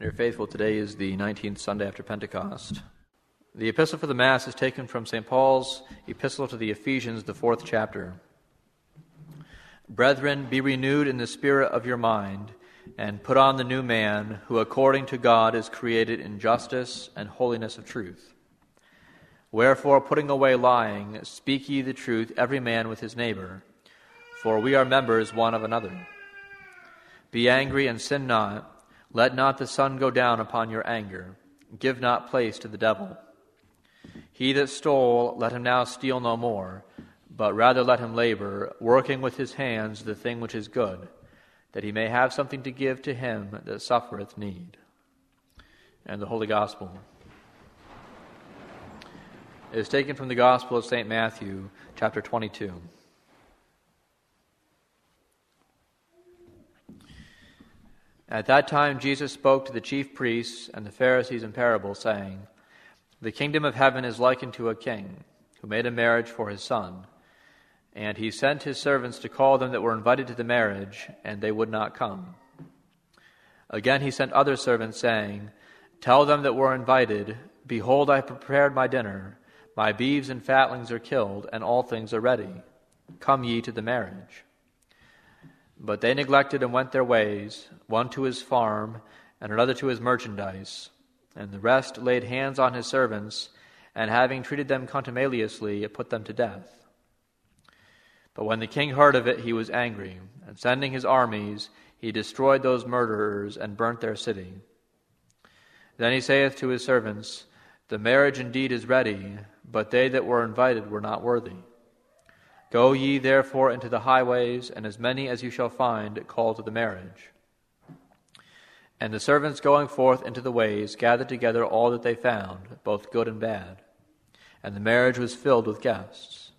You're faithful. Today is the 19th Sunday after Pentecost. The epistle for the Mass is taken from St. Paul's epistle to the Ephesians, the fourth chapter. Brethren, be renewed in the spirit of your mind, and put on the new man, who according to God is created in justice and holiness of truth. Wherefore, putting away lying, speak ye the truth, every man with his neighbor, for we are members one of another. Be angry and sin not. Let not the sun go down upon your anger. Give not place to the devil. He that stole, let him now steal no more, but rather let him labor, working with his hands the thing which is good, that he may have something to give to him that suffereth need. And the Holy Gospel is taken from the Gospel of St. Matthew, chapter 22. At that time, Jesus spoke to the chief priests and the Pharisees in parables, saying, The kingdom of heaven is likened to a king who made a marriage for his son. And he sent his servants to call them that were invited to the marriage, and they would not come. Again, he sent other servants, saying, Tell them that were invited, Behold, I have prepared my dinner. My beeves and fatlings are killed, and all things are ready. Come ye to the marriage. But they neglected and went their ways, one to his farm, and another to his merchandise. And the rest laid hands on his servants, and having treated them contumeliously, put them to death. But when the king heard of it, he was angry, and sending his armies, he destroyed those murderers and burnt their city. Then he saith to his servants, The marriage indeed is ready, but they that were invited were not worthy. Go ye therefore into the highways, and as many as you shall find, call to the marriage. And the servants going forth into the ways gathered together all that they found, both good and bad. And the marriage was filled with guests.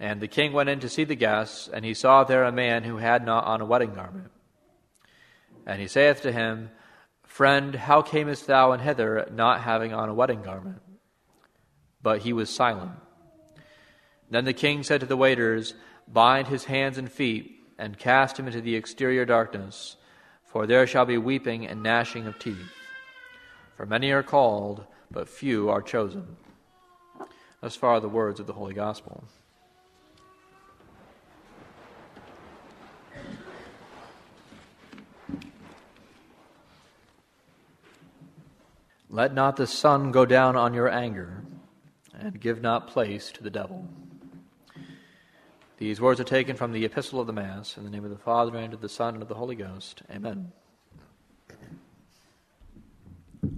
And the king went in to see the guests, and he saw there a man who had not on a wedding garment. And he saith to him, Friend, how camest thou in hither, not having on a wedding garment? But he was silent. Then the king said to the waiters, Bind his hands and feet, and cast him into the exterior darkness, for there shall be weeping and gnashing of teeth. For many are called, but few are chosen. Thus far, the words of the Holy Gospel. Let not the sun go down on your anger, and give not place to the devil. These words are taken from the Epistle of the Mass in the name of the Father, and of the Son, and of the Holy Ghost. Amen. Uh,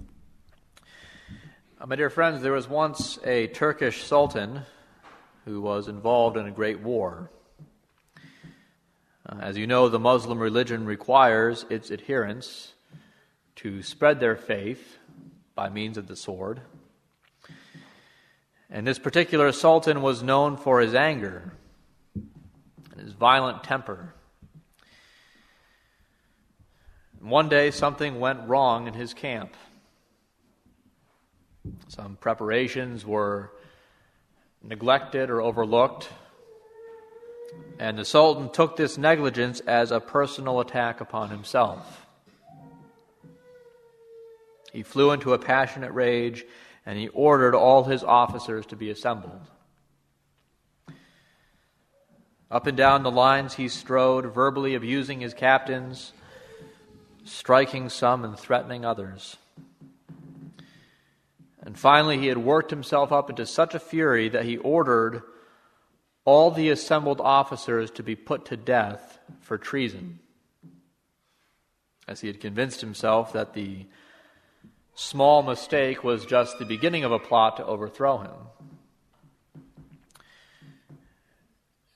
my dear friends, there was once a Turkish sultan who was involved in a great war. Uh, as you know, the Muslim religion requires its adherents to spread their faith by means of the sword. And this particular sultan was known for his anger his violent temper. One day, something went wrong in his camp. Some preparations were neglected or overlooked, and the Sultan took this negligence as a personal attack upon himself. He flew into a passionate rage and he ordered all his officers to be assembled. Up and down the lines he strode, verbally abusing his captains, striking some and threatening others. And finally, he had worked himself up into such a fury that he ordered all the assembled officers to be put to death for treason, as he had convinced himself that the small mistake was just the beginning of a plot to overthrow him.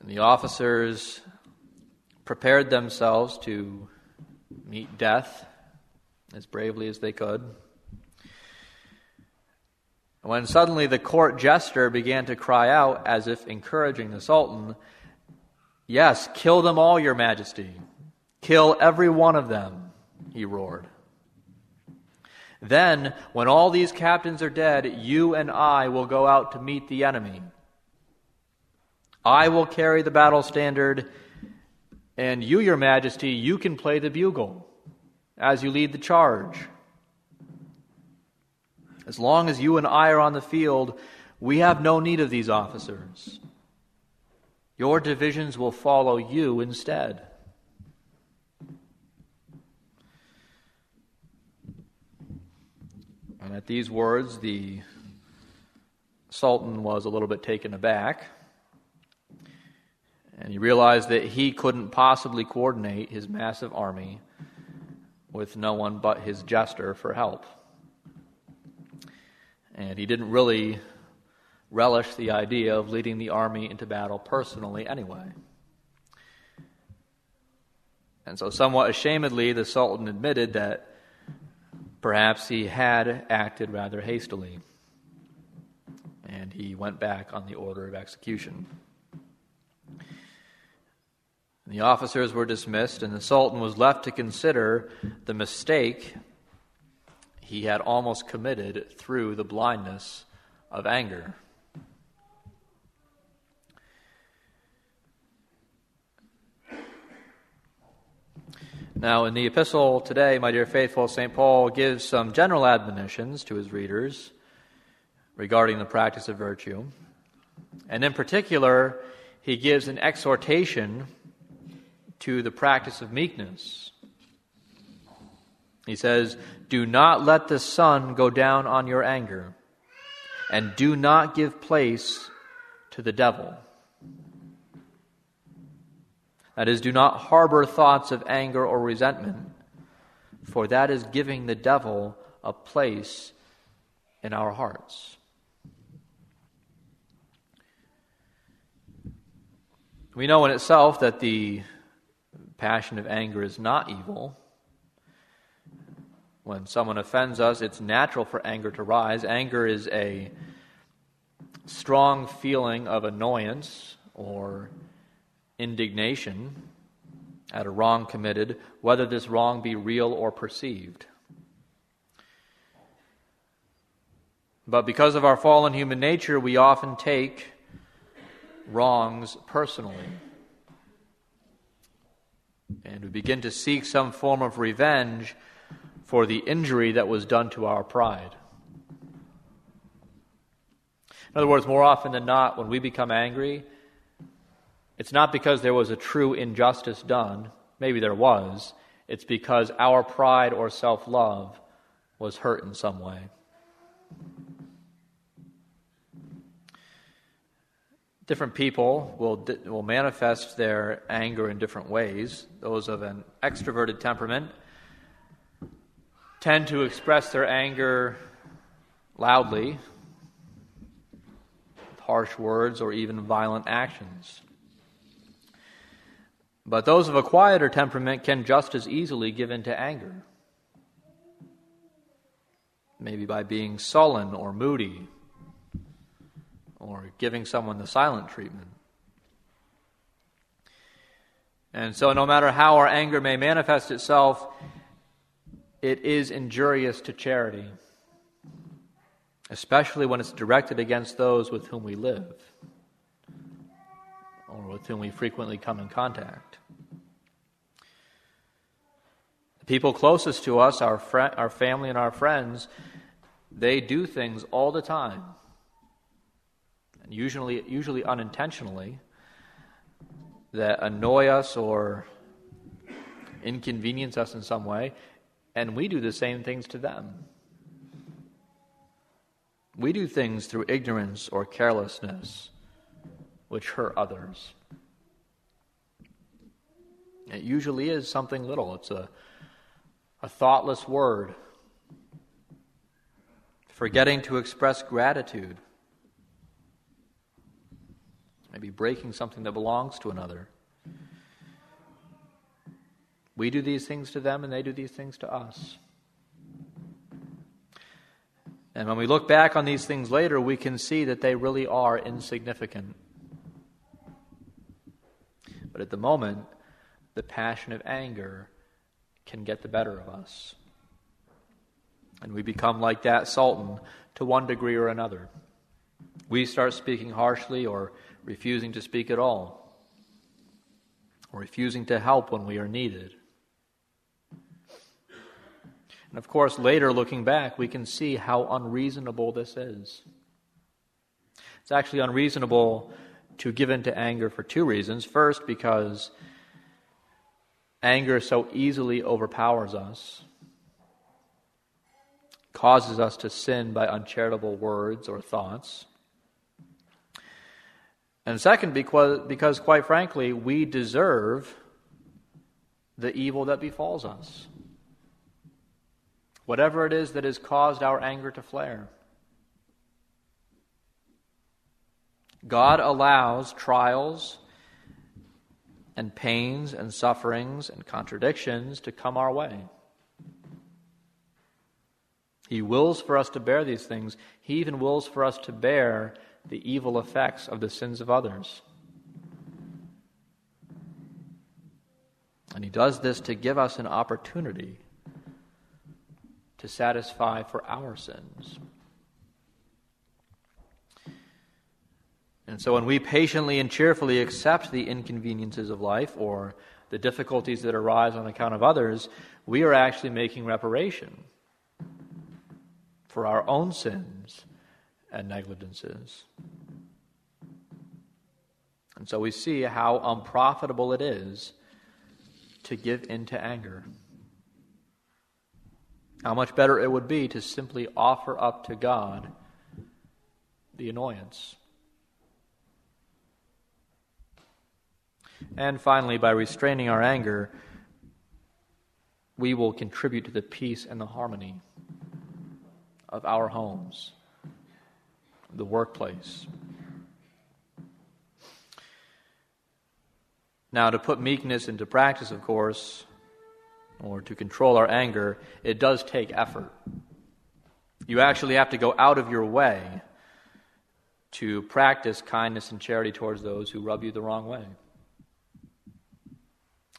And the officers prepared themselves to meet death as bravely as they could. When suddenly the court jester began to cry out, as if encouraging the Sultan, Yes, kill them all, Your Majesty. Kill every one of them, he roared. Then, when all these captains are dead, you and I will go out to meet the enemy. I will carry the battle standard, and you, your majesty, you can play the bugle. as you lead the charge. As long as you and I are on the field, we have no need of these officers. Your divisions will follow you instead. And at these words, the Sultan was a little bit taken aback. And he realized that he couldn't possibly coordinate his massive army with no one but his jester for help. And he didn't really relish the idea of leading the army into battle personally anyway. And so, somewhat ashamedly, the Sultan admitted that perhaps he had acted rather hastily. And he went back on the order of execution. The officers were dismissed, and the Sultan was left to consider the mistake he had almost committed through the blindness of anger. Now, in the epistle today, my dear faithful, St. Paul gives some general admonitions to his readers regarding the practice of virtue. And in particular, he gives an exhortation to the practice of meekness. He says, Do not let the sun go down on your anger, and do not give place to the devil. That is, do not harbor thoughts of anger or resentment, for that is giving the devil a place in our hearts. We know in itself that the passion of anger is not evil. When someone offends us, it's natural for anger to rise. Anger is a strong feeling of annoyance or indignation at a wrong committed, whether this wrong be real or perceived. But because of our fallen human nature, we often take wrongs personally. And we begin to seek some form of revenge for the injury that was done to our pride. In other words, more often than not, when we become angry, it's not because there was a true injustice done, maybe there was, it's because our pride or self love was hurt in some way. Different people will, will manifest their anger in different ways. Those of an extroverted temperament tend to express their anger loudly, with harsh words, or even violent actions. But those of a quieter temperament can just as easily give in to anger. Maybe by being sullen or moody, or giving someone the silent treatment. And so, no matter how our anger may manifest itself, it is injurious to charity, especially when it's directed against those with whom we live or with whom we frequently come in contact. The people closest to us, our, fr- our family and our friends, they do things all the time, and usually, usually unintentionally, that annoy us or inconvenience us in some way, and we do the same things to them. We do things through ignorance or carelessness which hurt others. It usually is something little. It's a, a thoughtless word, forgetting to express gratitude, maybe breaking something that belongs to another. We do these things to them, and they do these things to us. And when we look back on these things later, we can see that they really are insignificant. But at the moment, the passion of anger can get the better of us. And we become like that Sultan to one degree or another. We start speaking harshly or refusing to speak at all, or refusing to help when we are needed. And of course, later looking back, we can see how unreasonable this is. It's actually unreasonable to give in to anger for two reasons. First, because anger so easily overpowers us, causes us to sin by uncharitable words or thoughts. And second, because, because quite frankly, we deserve the evil that befalls us. Whatever it is that has caused our anger to flare. God allows trials and pains and sufferings and contradictions to come our way. He wills for us to bear these things. He even wills for us to bear the evil effects of the sins of others. And He does this to give us an opportunity to satisfy for our sins. And so when we patiently and cheerfully accept the inconveniences of life or the difficulties that arise on account of others, we are actually making reparation for our own sins and negligences. And so we see how unprofitable it is to give in to anger. How much better it would be to simply offer up to God the annoyance. And finally, by restraining our anger, we will contribute to the peace and the harmony of our homes, the workplace. Now, to put meekness into practice, of course, or to control our anger, it does take effort. You actually have to go out of your way to practice kindness and charity towards those who rub you the wrong way.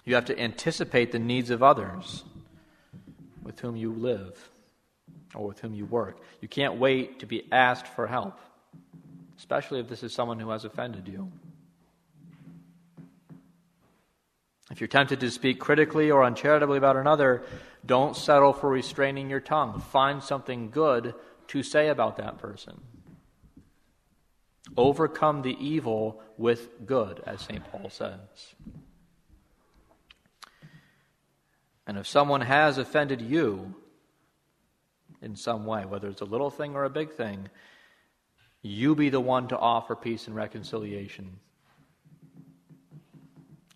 You have to anticipate the needs of others with whom you live or with whom you work. You can't wait to be asked for help, especially if this is someone who has offended you. If you're tempted to speak critically or uncharitably about another, don't settle for restraining your tongue. Find something good to say about that person. Overcome the evil with good, as St. Paul says. And if someone has offended you in some way, whether it's a little thing or a big thing, you be the one to offer peace and reconciliation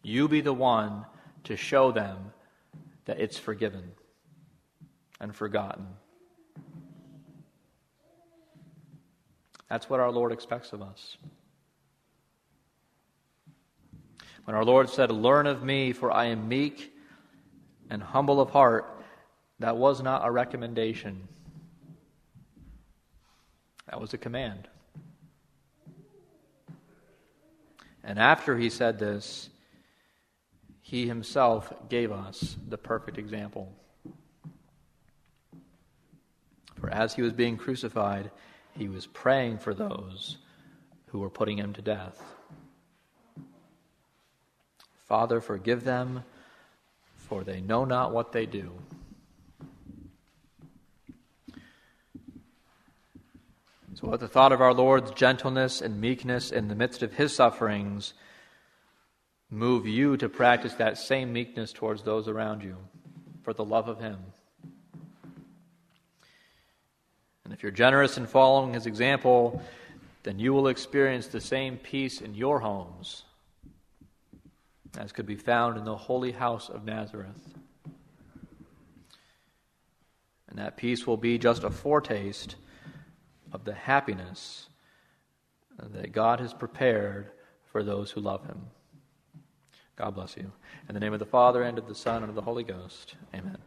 you be the one to show them that it's forgiven and forgotten. That's what our Lord expects of us. When our Lord said, Learn of me, for I am meek and humble of heart, that was not a recommendation. That was a command. And after he said this, he himself gave us the perfect example. For as he was being crucified, he was praying for those who were putting him to death. Father, forgive them, for they know not what they do. So, at the thought of our Lord's gentleness and meekness in the midst of his sufferings, move you to practice that same meekness towards those around you for the love of Him. And if you're generous in following His example, then you will experience the same peace in your homes as could be found in the holy house of Nazareth. And that peace will be just a foretaste of the happiness that God has prepared for those who love Him. God bless you. In the name of the Father, and of the Son, and of the Holy Ghost. Amen.